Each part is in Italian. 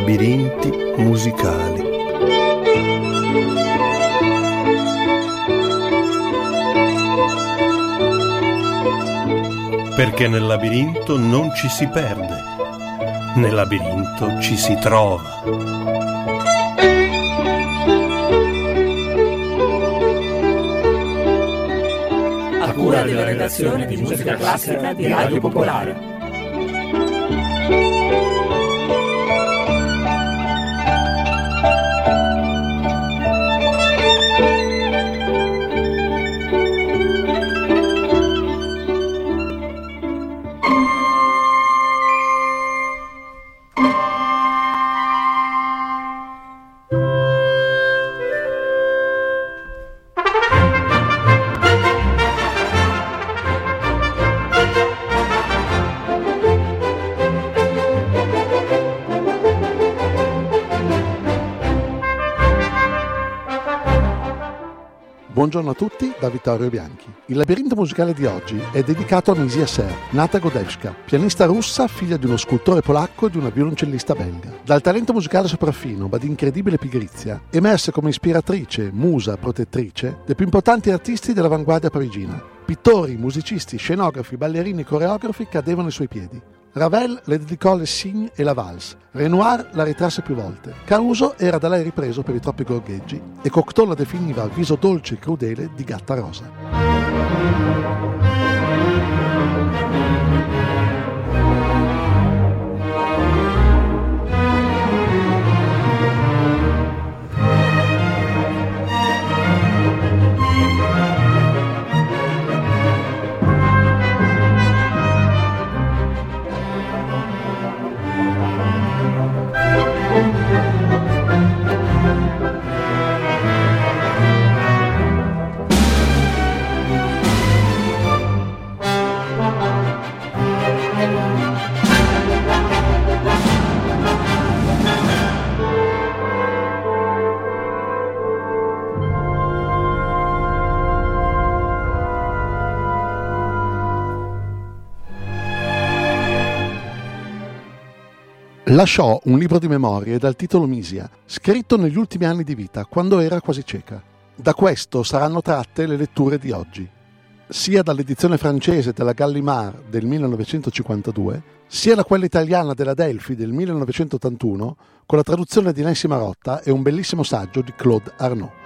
labirinti musicali. Perché nel labirinto non ci si perde, nel labirinto ci si trova. A cura della redazione di musica classica di Radio Popolare. Buongiorno a tutti da Vittorio Bianchi. Il labirinto musicale di oggi è dedicato a Misia Ser, nata Godevska, pianista russa, figlia di uno scultore polacco e di una violoncellista belga. Dal talento musicale sopraffino, ma di incredibile pigrizia, emerse come ispiratrice, musa, protettrice dei più importanti artisti dell'avanguardia parigina. Pittori, musicisti, scenografi, ballerini e coreografi cadevano ai suoi piedi. Ravel le dedicò le Signe e la Valse, Renoir la ritrasse più volte, Caruso era da lei ripreso per i troppi gorgheggi e Cocteau la definiva viso dolce e crudele di gatta rosa. Lasciò un libro di memorie dal titolo Misia, scritto negli ultimi anni di vita, quando era quasi cieca. Da questo saranno tratte le letture di oggi, sia dall'edizione francese della Gallimard del 1952, sia da quella italiana della Delphi del 1981, con la traduzione di Nancy Marotta e un bellissimo saggio di Claude Arnaud.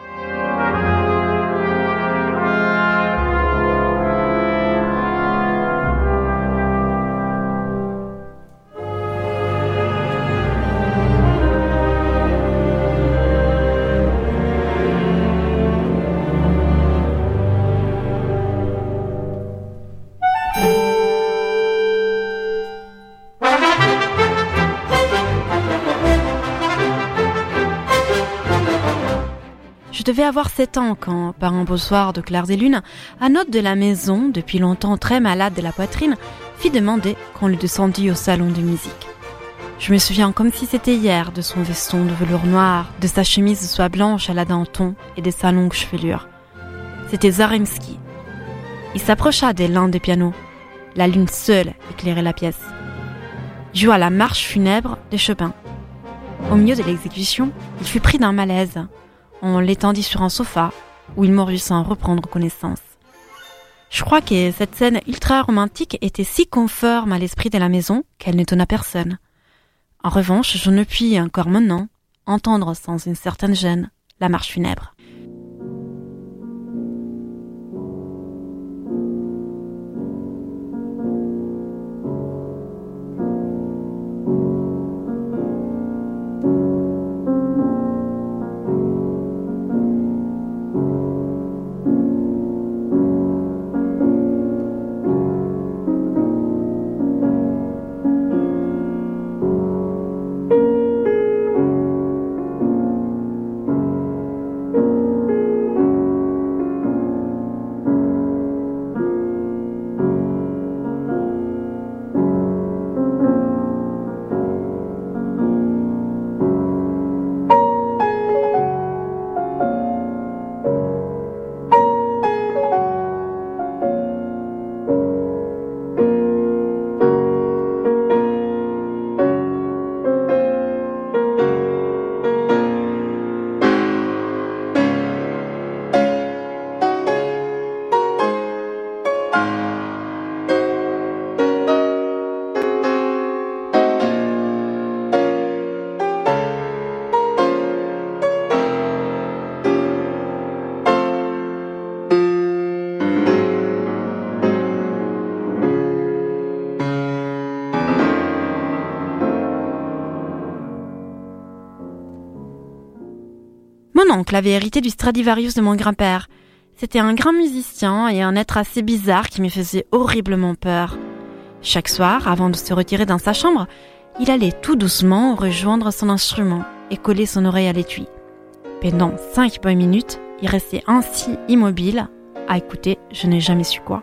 Je devais avoir sept ans quand, par un beau soir de clairs et lune, un hôte de la maison, depuis longtemps très malade de la poitrine, fit demander qu'on le descendît au salon de musique. Je me souviens comme si c'était hier de son veston de velours noir, de sa chemise de soie blanche à la denton et de sa longue chevelure. C'était Zaremski. Il s'approcha de l'un des pianos. La lune seule éclairait la pièce. Il joua la marche funèbre de Chopin. Au milieu de l'exécution, il fut pris d'un malaise. On l'étendit sur un sofa, où il mourut sans reprendre connaissance. Je crois que cette scène ultra romantique était si conforme à l'esprit de la maison qu'elle n'étonna personne. En revanche, je ne puis encore maintenant entendre sans une certaine gêne la marche funèbre. Oncle avait hérité du Stradivarius de mon grand-père. C'était un grand musicien et un être assez bizarre qui me faisait horriblement peur. Chaque soir, avant de se retirer dans sa chambre, il allait tout doucement rejoindre son instrument et coller son oreille à l'étui. Pendant cinq bonnes minutes, il restait ainsi immobile, à écouter je n'ai jamais su quoi.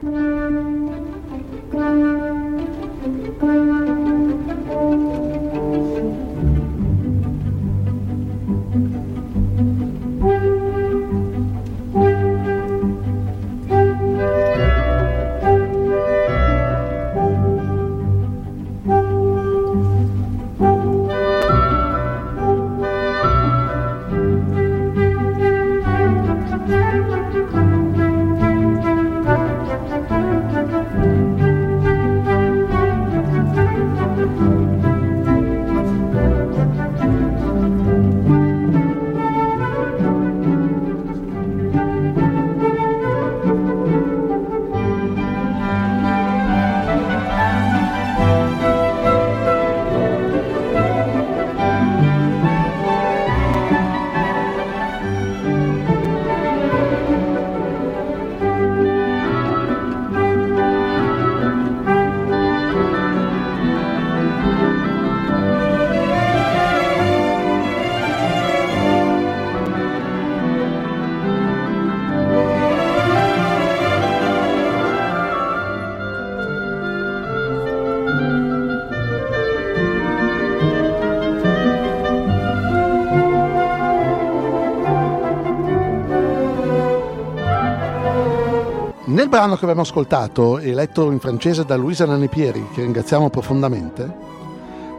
Brano che abbiamo ascoltato e letto in francese da Luisa Nanipieri, che ringraziamo profondamente,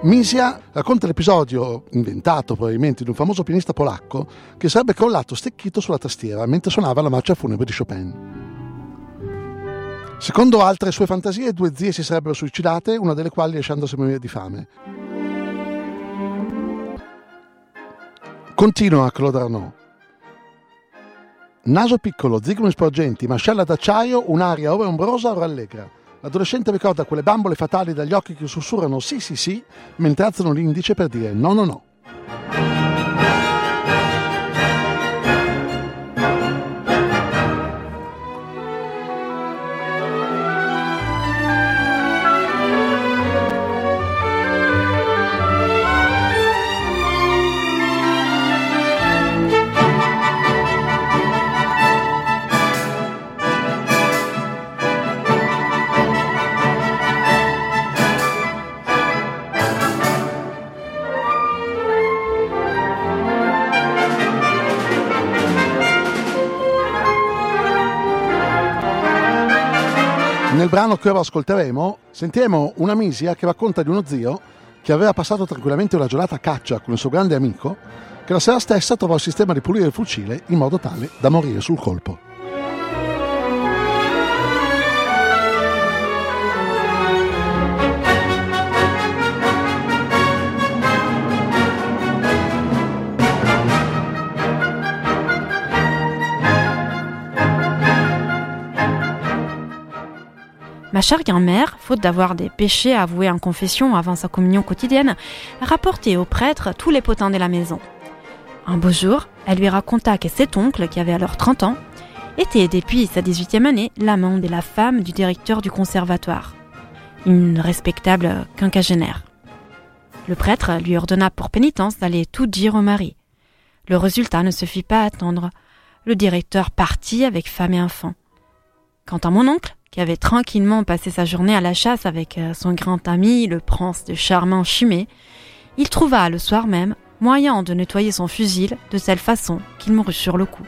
Misia racconta l'episodio, inventato probabilmente, di un famoso pianista polacco che sarebbe crollato stecchito sulla tastiera mentre suonava la marcia funebre di Chopin. Secondo altre sue fantasie, due zie si sarebbero suicidate, una delle quali lasciandosi morire di fame. Continua Claude Arnaud. Naso piccolo, zigomi sporgenti, mascella d'acciaio, un'aria ora ombrosa ora allegra. L'adolescente ricorda quelle bambole fatali dagli occhi che sussurrano sì sì sì, mentre alzano l'indice per dire no no no. Nel brano che ora ascolteremo sentiremo una misia che racconta di uno zio che aveva passato tranquillamente una giornata a caccia con il suo grande amico che la sera stessa trovò il sistema di pulire il fucile in modo tale da morire sul colpo. Ma chère grand-mère, faute d'avoir des péchés avoués en confession avant sa communion quotidienne, rapportait au prêtre tous les potins de la maison. Un beau jour, elle lui raconta que cet oncle, qui avait alors 30 ans, était depuis sa 18e année l'amant de la femme du directeur du conservatoire, une respectable quinquagénaire. Le prêtre lui ordonna pour pénitence d'aller tout dire au mari. Le résultat ne se fit pas attendre. Le directeur partit avec femme et enfant. Quant à mon oncle, qui avait tranquillement passé sa journée à la chasse avec euh, son grand ami, le prince de charmant Chimay, il trouva le soir même moyen de nettoyer son fusil de telle façon qu'il mourut sur le coup.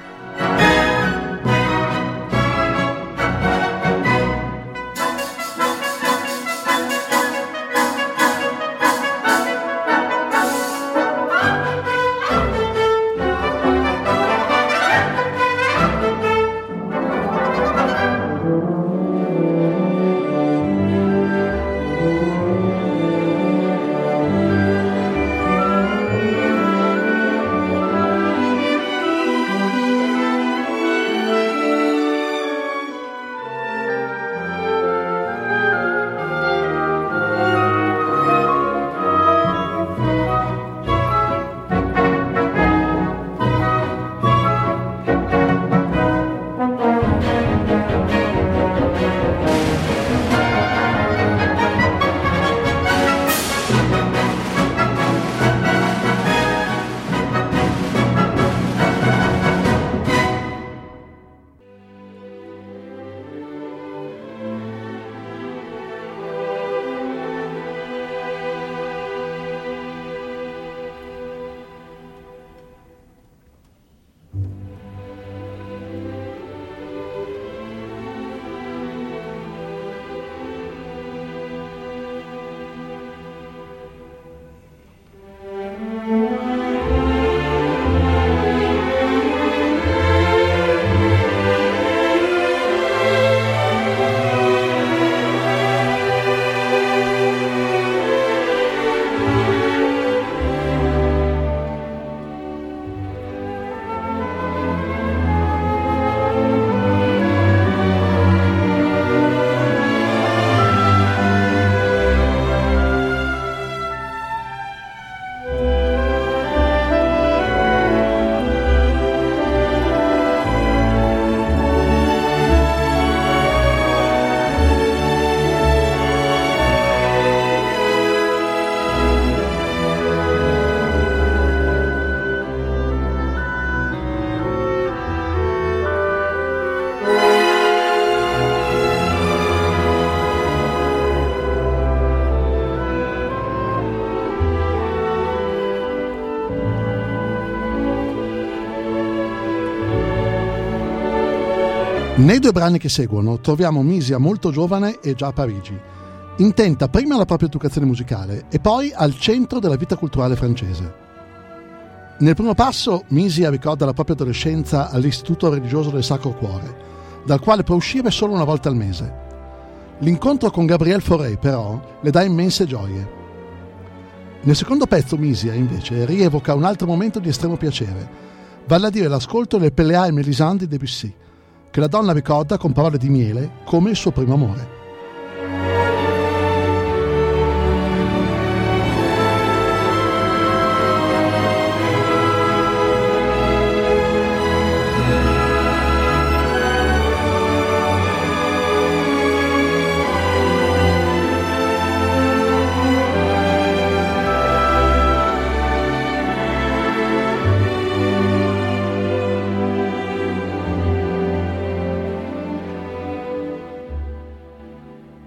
Nei due brani che seguono troviamo Misia molto giovane e già a Parigi, intenta prima alla propria educazione musicale e poi al centro della vita culturale francese. Nel primo passo Misia ricorda la propria adolescenza all'Istituto religioso del Sacro Cuore, dal quale può uscire solo una volta al mese. L'incontro con Gabriel Fauré, però, le dà immense gioie. Nel secondo pezzo Misia, invece, rievoca un altro momento di estremo piacere, vale a dire l'ascolto del Pelléa e Mélisande di Debussy, che la donna ricorda con parole di miele come il suo primo amore.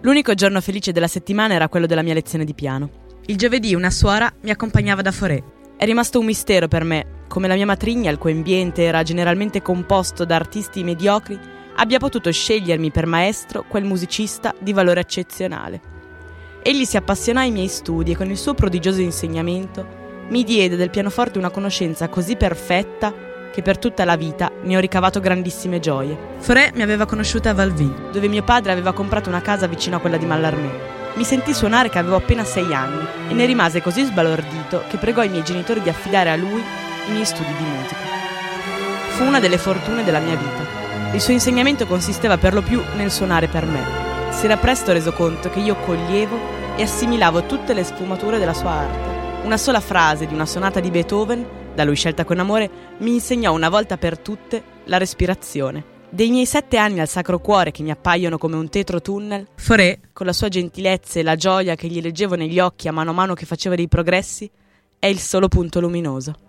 L'unico giorno felice della settimana era quello della mia lezione di piano. Il giovedì una suora mi accompagnava da Foré. È rimasto un mistero per me come la mia matrigna, il cui ambiente era generalmente composto da artisti mediocri, abbia potuto scegliermi per maestro quel musicista di valore eccezionale. Egli si appassionò ai miei studi e con il suo prodigioso insegnamento mi diede del pianoforte una conoscenza così perfetta che per tutta la vita ne ho ricavato grandissime gioie. Foré mi aveva conosciuta a Valvy, dove mio padre aveva comprato una casa vicino a quella di Mallarmé. Mi sentì suonare che avevo appena sei anni e ne rimase così sbalordito che pregò i miei genitori di affidare a lui i miei studi di musica. Fu una delle fortune della mia vita. Il suo insegnamento consisteva per lo più nel suonare per me. Si era presto reso conto che io coglievo e assimilavo tutte le sfumature della sua arte. Una sola frase di una sonata di Beethoven da lui scelta con amore, mi insegnò una volta per tutte la respirazione. Dei miei sette anni al Sacro Cuore che mi appaiono come un tetro tunnel, Foré, con la sua gentilezza e la gioia che gli leggevo negli occhi a mano a mano che faceva dei progressi, è il solo punto luminoso.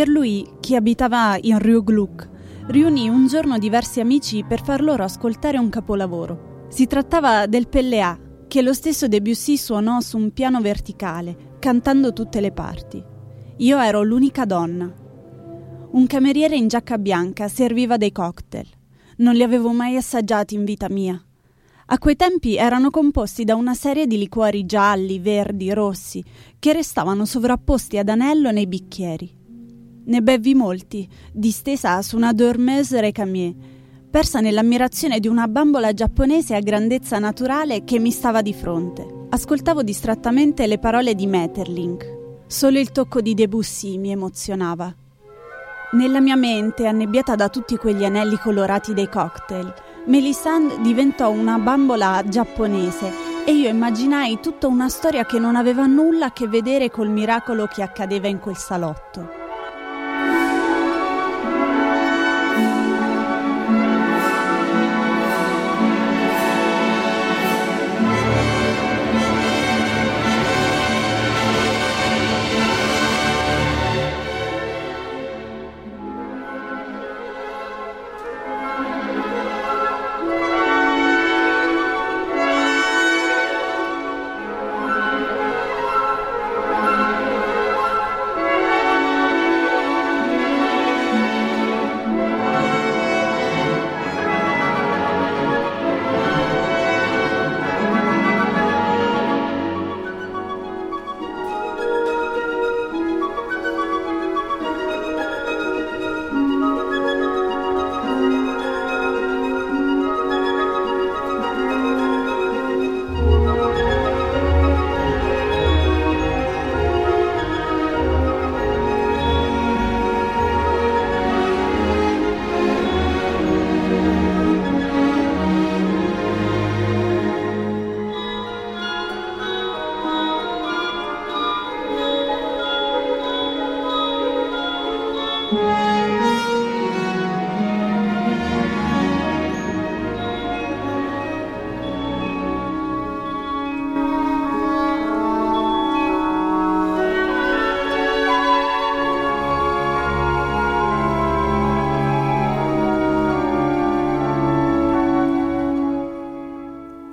Pierre-Louis, che abitava in Rue Gluck, riunì un giorno diversi amici per far loro ascoltare un capolavoro. Si trattava del Pelléa, che lo stesso Debussy suonò su un piano verticale, cantando tutte le parti. Io ero l'unica donna. Un cameriere in giacca bianca serviva dei cocktail. Non li avevo mai assaggiati in vita mia. A quei tempi erano composti da una serie di liquori gialli, verdi, rossi, che restavano sovrapposti ad anello nei bicchieri. Ne bevi molti, distesa su una dormeuse recamier, persa nell'ammirazione di una bambola giapponese a grandezza naturale che mi stava di fronte. Ascoltavo distrattamente le parole di Metterlink. Solo il tocco di Debussy mi emozionava. Nella mia mente, annebbiata da tutti quegli anelli colorati dei cocktail, Melisande diventò una bambola giapponese e io immaginai tutta una storia che non aveva nulla a che vedere col miracolo che accadeva in quel salotto.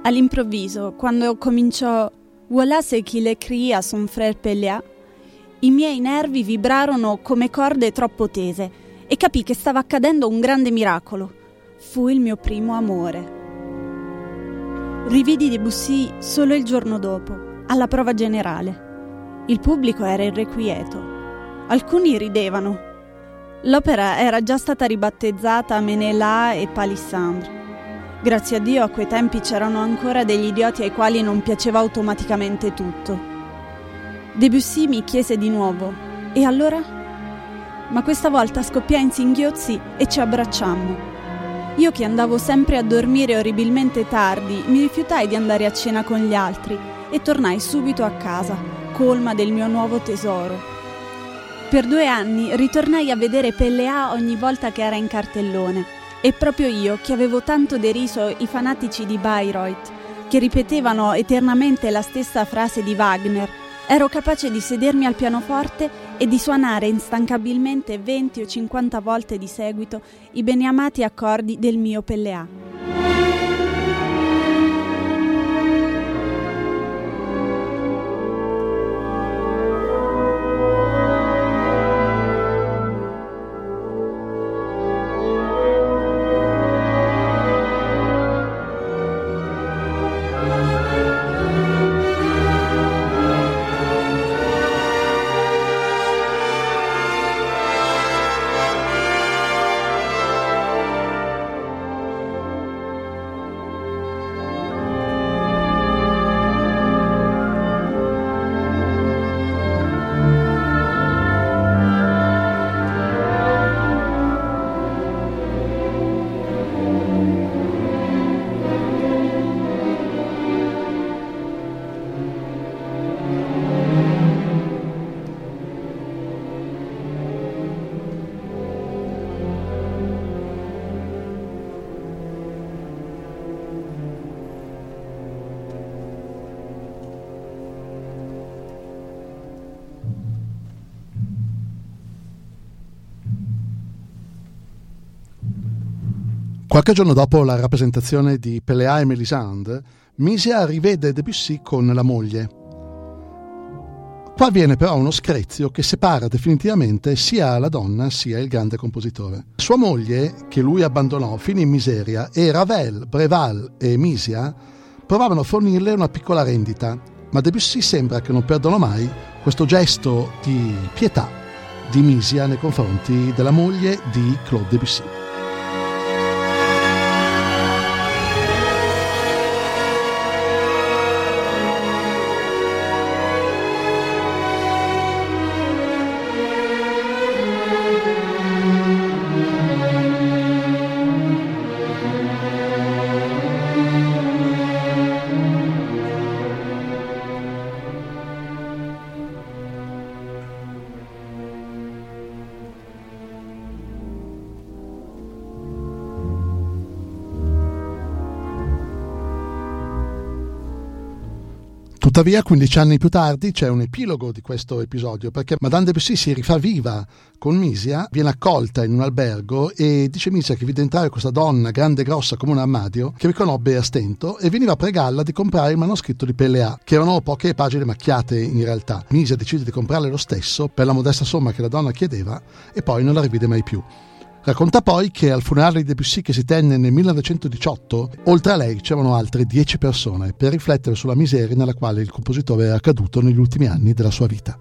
All'improvviso, quando cominciò Voilà ce qu'il écrit à son frère Pelléa, i miei nervi vibrarono come corde troppo tese e capì che stava accadendo un grande miracolo. Fu il mio primo amore. Rividi Debussy solo il giorno dopo, alla prova generale. Il pubblico era irrequieto. Alcuni ridevano. L'opera era già stata ribattezzata Menelà e Palissandre. Grazie a Dio a quei tempi c'erano ancora degli idioti ai quali non piaceva automaticamente tutto. Debussy mi chiese di nuovo: E allora? Ma questa volta scoppiai in singhiozzi e ci abbracciammo. Io che andavo sempre a dormire orribilmente tardi, mi rifiutai di andare a cena con gli altri e tornai subito a casa, colma del mio nuovo tesoro. Per due anni ritornai a vedere Pelléa ogni volta che era in cartellone e proprio io, che avevo tanto deriso i fanatici di Bayreuth, che ripetevano eternamente la stessa frase di Wagner, ero capace di sedermi al pianoforte e di suonare instancabilmente 20 o 50 volte di seguito i beniamati accordi del mio Pelleà. Qualche giorno dopo la rappresentazione di Pelléa e Mélisande, Misia rivede Debussy con la moglie. Qua avviene però uno screzio che separa definitivamente sia la donna sia il grande compositore. Sua moglie, che lui abbandonò, finì in miseria e Ravel, Breval e Misia provavano a fornirle una piccola rendita, ma Debussy sembra che non perdono mai questo gesto di pietà di Misia nei confronti della moglie di Claude Debussy. Tuttavia, 15 anni più tardi c'è un epilogo di questo episodio perché Madame Debussy si rifà viva con Misia, viene accolta in un albergo e dice Misia che vide entrare questa donna grande e grossa come un armadio che riconobbe a stento e veniva a pregarla di comprare il manoscritto di Pelléa, che erano poche pagine macchiate in realtà. Misia decide di comprarle lo stesso per la modesta somma che la donna chiedeva e poi non la rivide mai più. Racconta poi che al funerale di Debussy che si tenne nel 1918, oltre a lei c'erano altre dieci persone per riflettere sulla miseria nella quale il compositore era caduto negli ultimi anni della sua vita.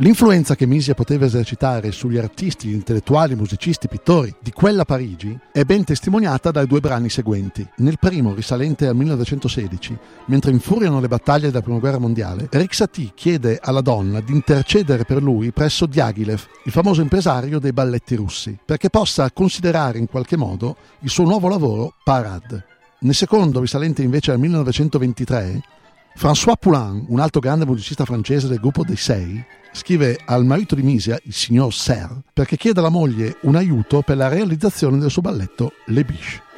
L'influenza che Misia poteva esercitare sugli artisti, intellettuali, musicisti, pittori di quella Parigi è ben testimoniata dai due brani seguenti. Nel primo, risalente al 1916, mentre infuriano le battaglie della Prima Guerra Mondiale, Eric Satie chiede alla donna di intercedere per lui presso Diaghilev, il famoso impresario dei balletti russi, perché possa considerare in qualche modo il suo nuovo lavoro Parade. Nel secondo, risalente invece al 1923, François Poulain, un altro grande musicista francese del gruppo dei Sei, scrive al marito di Misia, il signor Serre, perché chiede alla moglie un aiuto per la realizzazione del suo balletto Le Biche.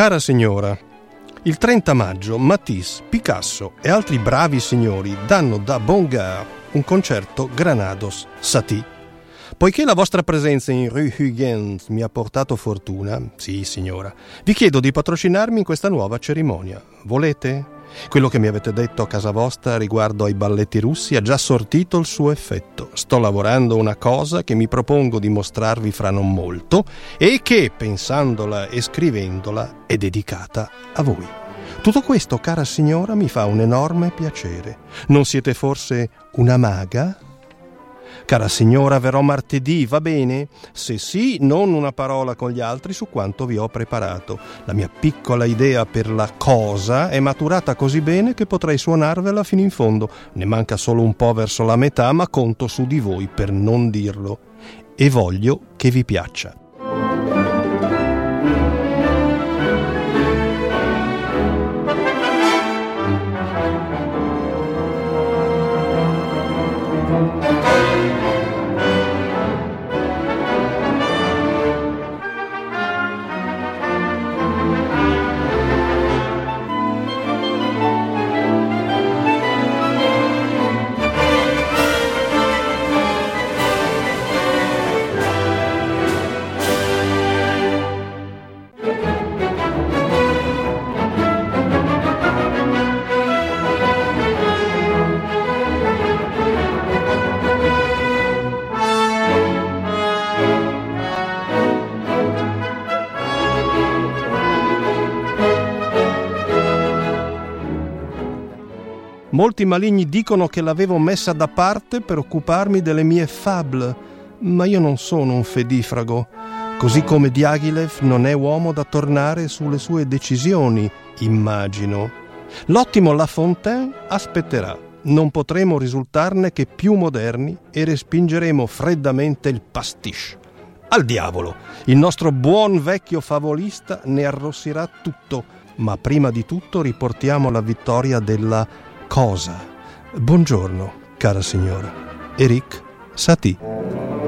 Cara signora, il 30 maggio Matisse, Picasso e altri bravi signori danno da Bongar un concerto Granados Satie. Poiché la vostra presenza in Rue Huygens mi ha portato fortuna, sì signora, vi chiedo di patrocinarmi in questa nuova cerimonia. Volete? Quello che mi avete detto a casa vostra riguardo ai balletti russi ha già sortito il suo effetto. Sto lavorando una cosa che mi propongo di mostrarvi fra non molto e che, pensandola e scrivendola, è dedicata a voi. Tutto questo, cara signora, mi fa un enorme piacere. Non siete forse una maga? Cara signora, verrò martedì, va bene? Se sì, non una parola con gli altri su quanto vi ho preparato. La mia piccola idea per la cosa è maturata così bene che potrei suonarvela fino in fondo. Ne manca solo un po' verso la metà, ma conto su di voi per non dirlo. E voglio che vi piaccia. Molti maligni dicono che l'avevo messa da parte per occuparmi delle mie fable, ma io non sono un fedifrago. Così come Diaghilev non è uomo da tornare sulle sue decisioni, immagino. L'ottimo La Fontaine aspetterà. Non potremo risultarne che più moderni e respingeremo freddamente il pastiche. Al diavolo! Il nostro buon vecchio favolista ne arrossirà tutto, ma prima di tutto riportiamo la vittoria della cosa. Buongiorno, cara signora. Eric Satie.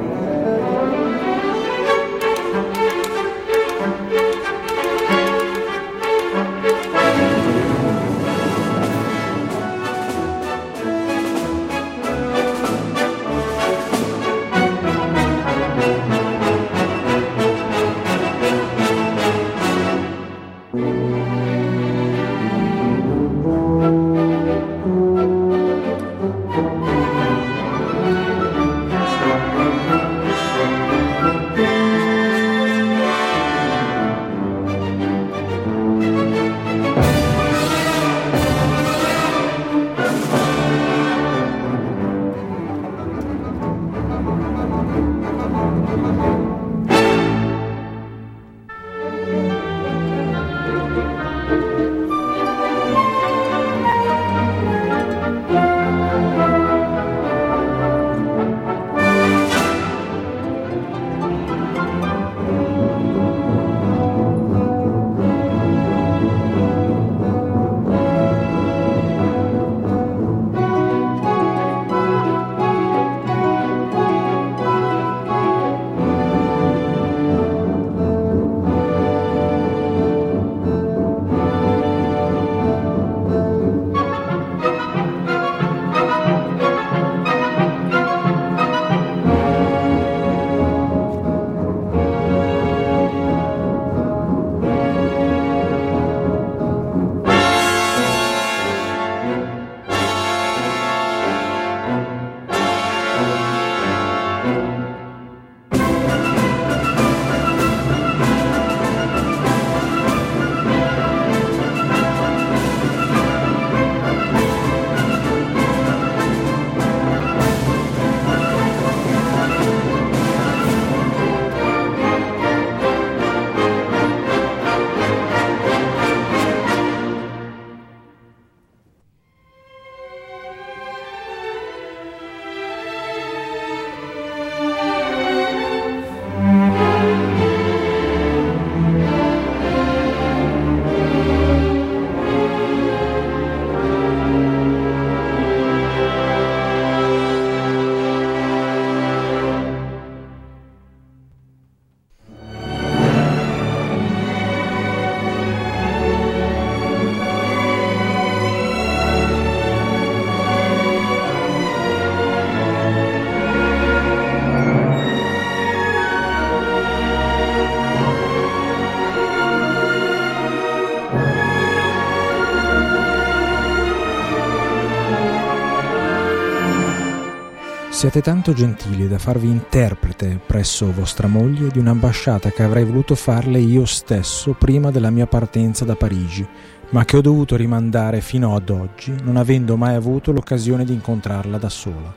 Siete tanto gentili da farvi interprete presso vostra moglie di un'ambasciata che avrei voluto farle io stesso prima della mia partenza da Parigi, ma che ho dovuto rimandare fino ad oggi, non avendo mai avuto l'occasione di incontrarla da sola.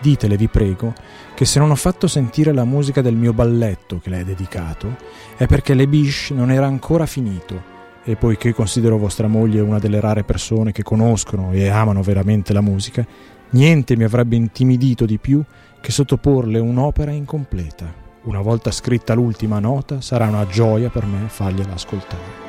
Ditele, vi prego, che se non ho fatto sentire la musica del mio balletto che le è dedicato, è perché le biche non era ancora finito e poiché considero vostra moglie una delle rare persone che conoscono e amano veramente la musica, niente mi avrebbe intimidito di più che sottoporle un'opera incompleta. Una volta scritta l'ultima nota, sarà una gioia per me fargliela ascoltare.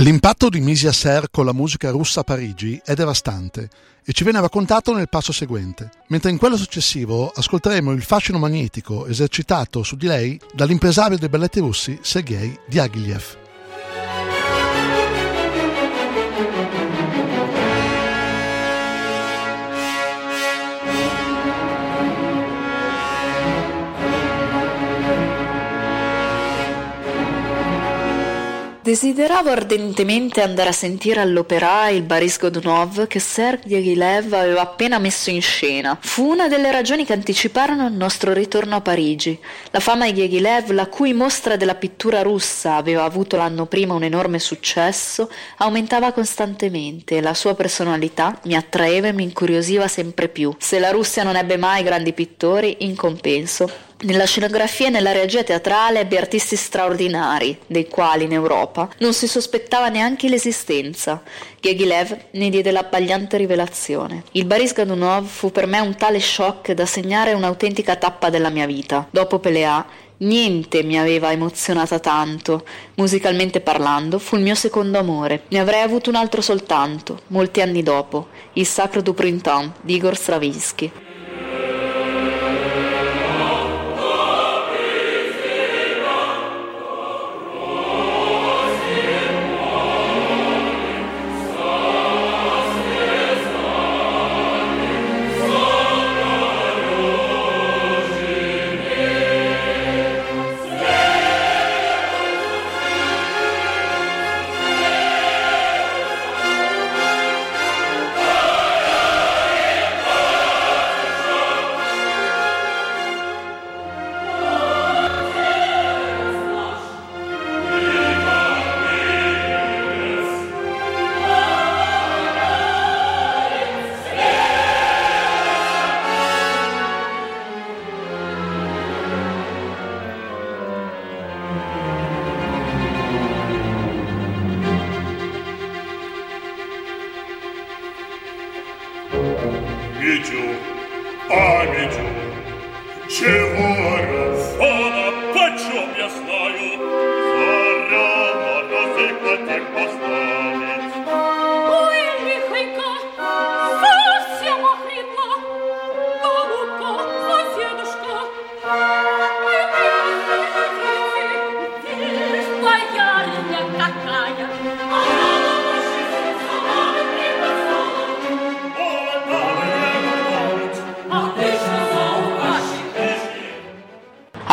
L'impatto di Misia Ser con la musica russa a Parigi è devastante e ci viene raccontato nel passo seguente, mentre in quello successivo ascolteremo il fascino magnetico esercitato su di lei dall'impresario dei balletti russi Sergei Diaghilev. Desideravo ardentemente andare a sentire all'opera il Boris Godunov che Sergei Diaghilev aveva appena messo in scena. Fu una delle ragioni che anticiparono il nostro ritorno a Parigi. La fama di Diaghilev, la cui mostra della pittura russa aveva avuto l'anno prima un enorme successo, aumentava costantemente e la sua personalità mi attraeva e mi incuriosiva sempre più. Se la Russia non ebbe mai grandi pittori, in compenso nella scenografia e nella regia teatrale ebbe artisti straordinari, dei quali in Europa non si sospettava neanche l'esistenza. Ghegilev ne diede l'abbagliante rivelazione. Il Boris Godunov fu per me un tale shock da segnare un'autentica tappa della mia vita. Dopo Pelea, Niente mi aveva emozionata tanto. Musicalmente parlando, fu il mio secondo amore. Ne avrei avuto un altro soltanto, molti anni dopo, il Sacro du Printemps di Igor Stravinsky.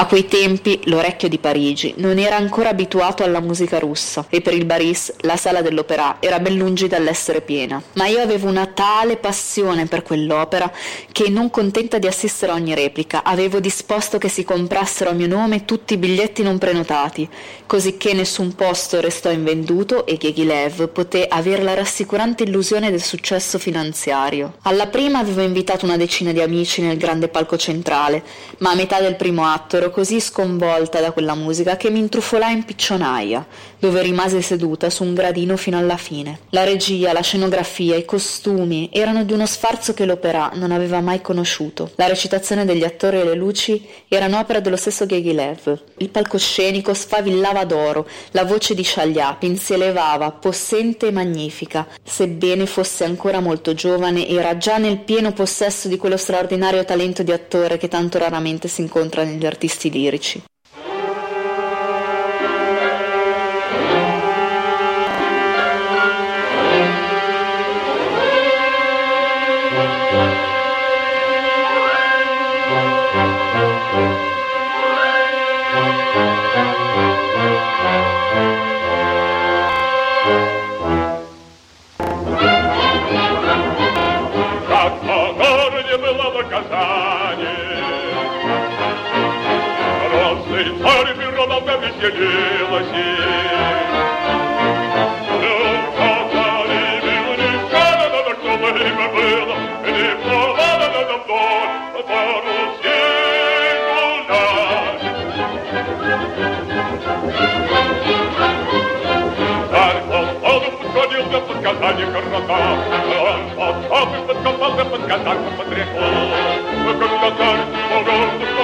Quei tempi l'orecchio di Parigi non era ancora abituato alla musica russa e per il Baris la sala dell'opera era ben lungi dall'essere piena. Ma io avevo una tale passione per quell'opera che, non contenta di assistere a ogni replica, avevo disposto che si comprassero a mio nome tutti i biglietti non prenotati, così che nessun posto restò invenduto e Ghegilev poté avere la rassicurante illusione del successo finanziario. Alla prima avevo invitato una decina di amici nel grande palco centrale, ma a metà del primo atto ero così sconvolta da quella musica che mi intrufolai in piccionaia, dove rimase seduta su un gradino fino alla fine. La regia, la scenografia, i costumi erano di uno sfarzo che l'opera non aveva mai conosciuto. La recitazione degli attori e le luci erano opera dello stesso Ghegilev. Il palcoscenico sfavillava d'oro, la voce di Shagliapin si elevava, possente e magnifica. Sebbene fosse ancora molto giovane, era già nel pieno possesso di quello straordinario talento di attore che tanto raramente si incontra negli artisti сказание красота. Он подхал и подкатал, и под казак потряхал. Когда царь его гордо, что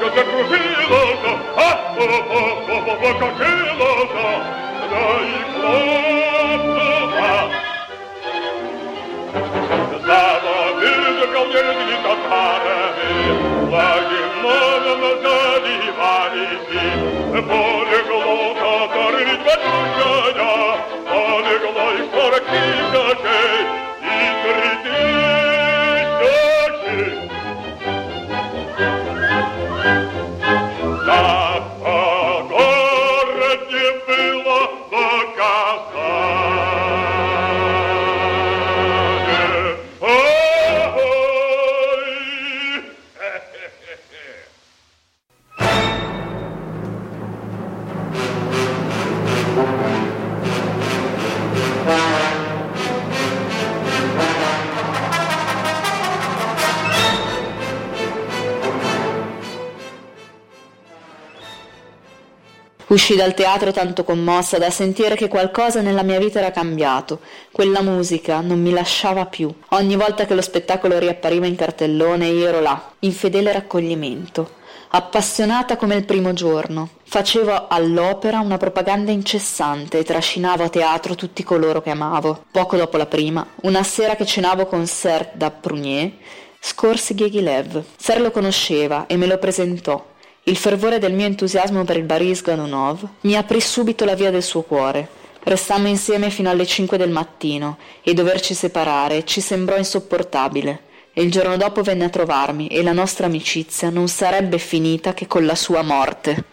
Лодка закружилась, а покатилась, да и хлопнула. Заводил галдерни татарами, лагерно на заливались, полегло татары ведь батюшкая, полегло их сорок тысячей, и три тысячи. Uscì dal teatro tanto commossa da sentire che qualcosa nella mia vita era cambiato. Quella musica non mi lasciava più. Ogni volta che lo spettacolo riappariva in cartellone io ero là, in fedele raccoglimento, appassionata come il primo giorno. Facevo all'opera una propaganda incessante e trascinavo a teatro tutti coloro che amavo. Poco dopo la prima, una sera che cenavo con Serge da Prunier, scorsi Ghegilev. Ser lo conosceva e me lo presentò il fervore del mio entusiasmo per il Baris Godunov mi aprì subito la via del suo cuore. Restammo insieme fino alle cinque del mattino e doverci separare ci sembrò insopportabile. E il giorno dopo venne a trovarmi e la nostra amicizia non sarebbe finita che con la sua morte.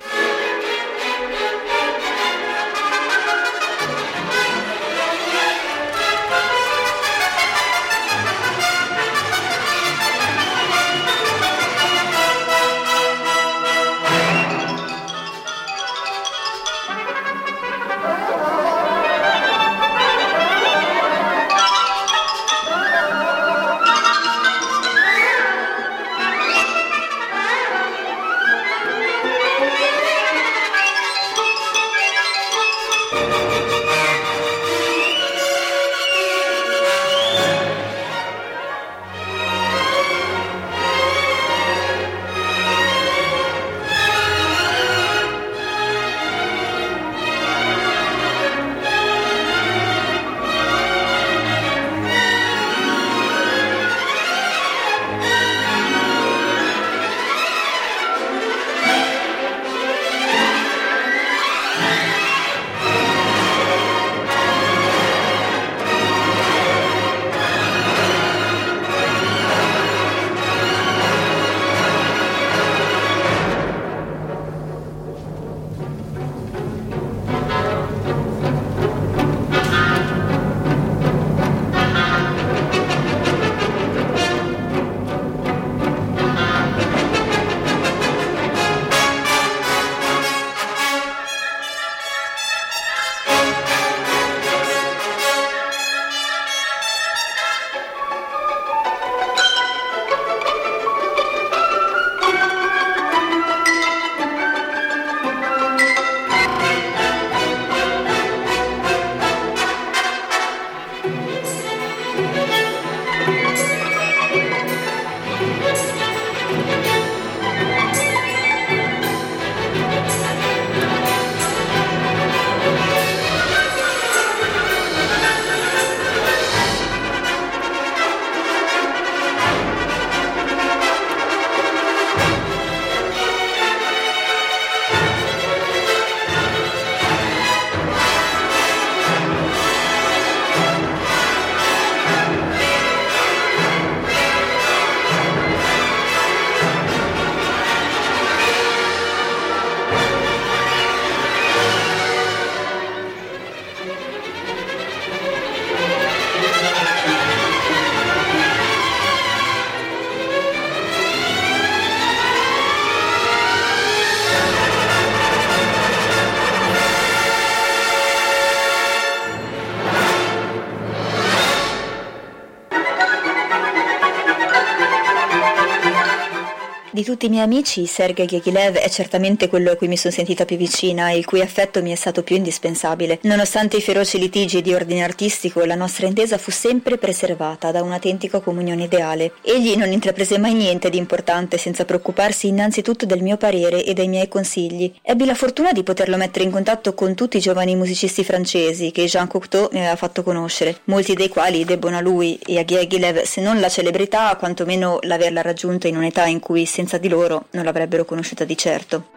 Tutti i miei amici, Sergei Ghegilev è certamente quello a cui mi sono sentita più vicina e il cui affetto mi è stato più indispensabile. Nonostante i feroci litigi di ordine artistico, la nostra intesa fu sempre preservata da un'autentica comunione ideale. Egli non intraprese mai niente di importante senza preoccuparsi innanzitutto del mio parere e dei miei consigli. Ebbi la fortuna di poterlo mettere in contatto con tutti i giovani musicisti francesi che Jean Cocteau mi aveva fatto conoscere, molti dei quali debbono a lui e a Ghegilev se non la celebrità, quantomeno l'averla raggiunta in un'età in cui senza di loro non l'avrebbero conosciuta di certo.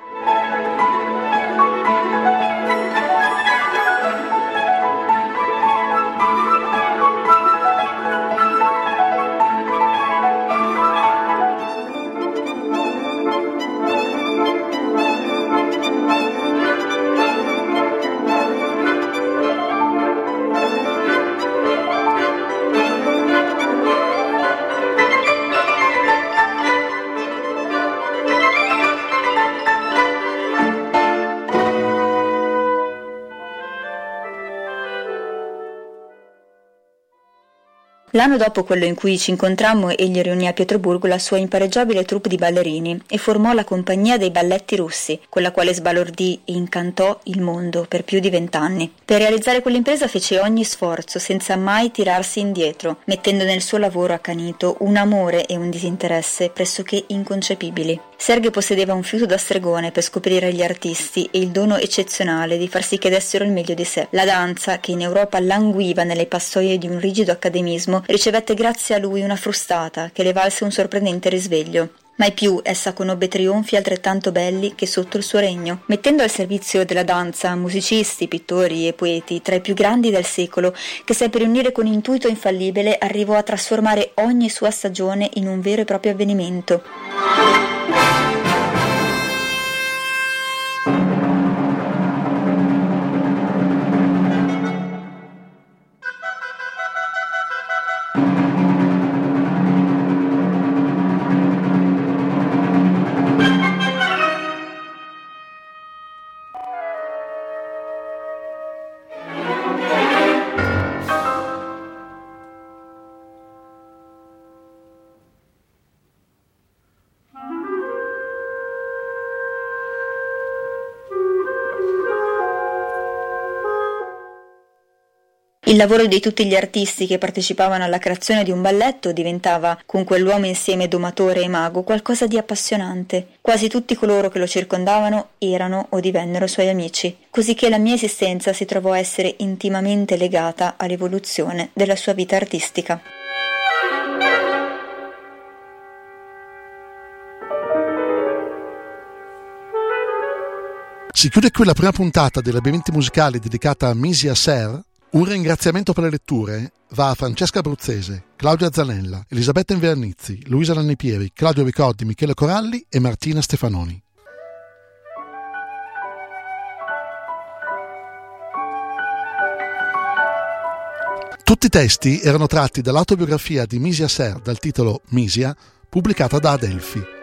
L'anno dopo quello in cui ci incontrammo, egli riunì a Pietroburgo la sua impareggiabile troupe di ballerini e formò la Compagnia dei Balletti Russi, con la quale sbalordì e incantò il mondo per più di vent'anni. Per realizzare quell'impresa fece ogni sforzo, senza mai tirarsi indietro, mettendo nel suo lavoro accanito un amore e un disinteresse pressoché inconcepibili. Sergei possedeva un fiuto da stregone per scoprire gli artisti e il dono eccezionale di far sì che dessero il meglio di sé. La danza, che in Europa languiva nelle passoie di un rigido accademismo, ricevette grazie a lui una frustata che le valse un sorprendente risveglio. Mai più essa conobbe trionfi altrettanto belli che sotto il suo regno, mettendo al servizio della danza musicisti, pittori e poeti tra i più grandi del secolo, che seppe riunire con intuito infallibile, arrivò a trasformare ogni sua stagione in un vero e proprio avvenimento. Il lavoro di tutti gli artisti che partecipavano alla creazione di un balletto diventava, con quell'uomo insieme domatore e mago, qualcosa di appassionante. Quasi tutti coloro che lo circondavano erano o divennero suoi amici, così che la mia esistenza si trovò a essere intimamente legata all'evoluzione della sua vita artistica. Si chiude qui la prima puntata dei labirinti musicali dedicata a Misia Ser, un ringraziamento per le letture va a Francesca Bruzzese, Claudia Zanella, Elisabetta Invernizzi, Luisa Lannipieri, Claudio Ricordi, Michele Coralli e Martina Stefanoni. Tutti i testi erano tratti dall'autobiografia di Misia Ser dal titolo Misia, pubblicata da Adelphi.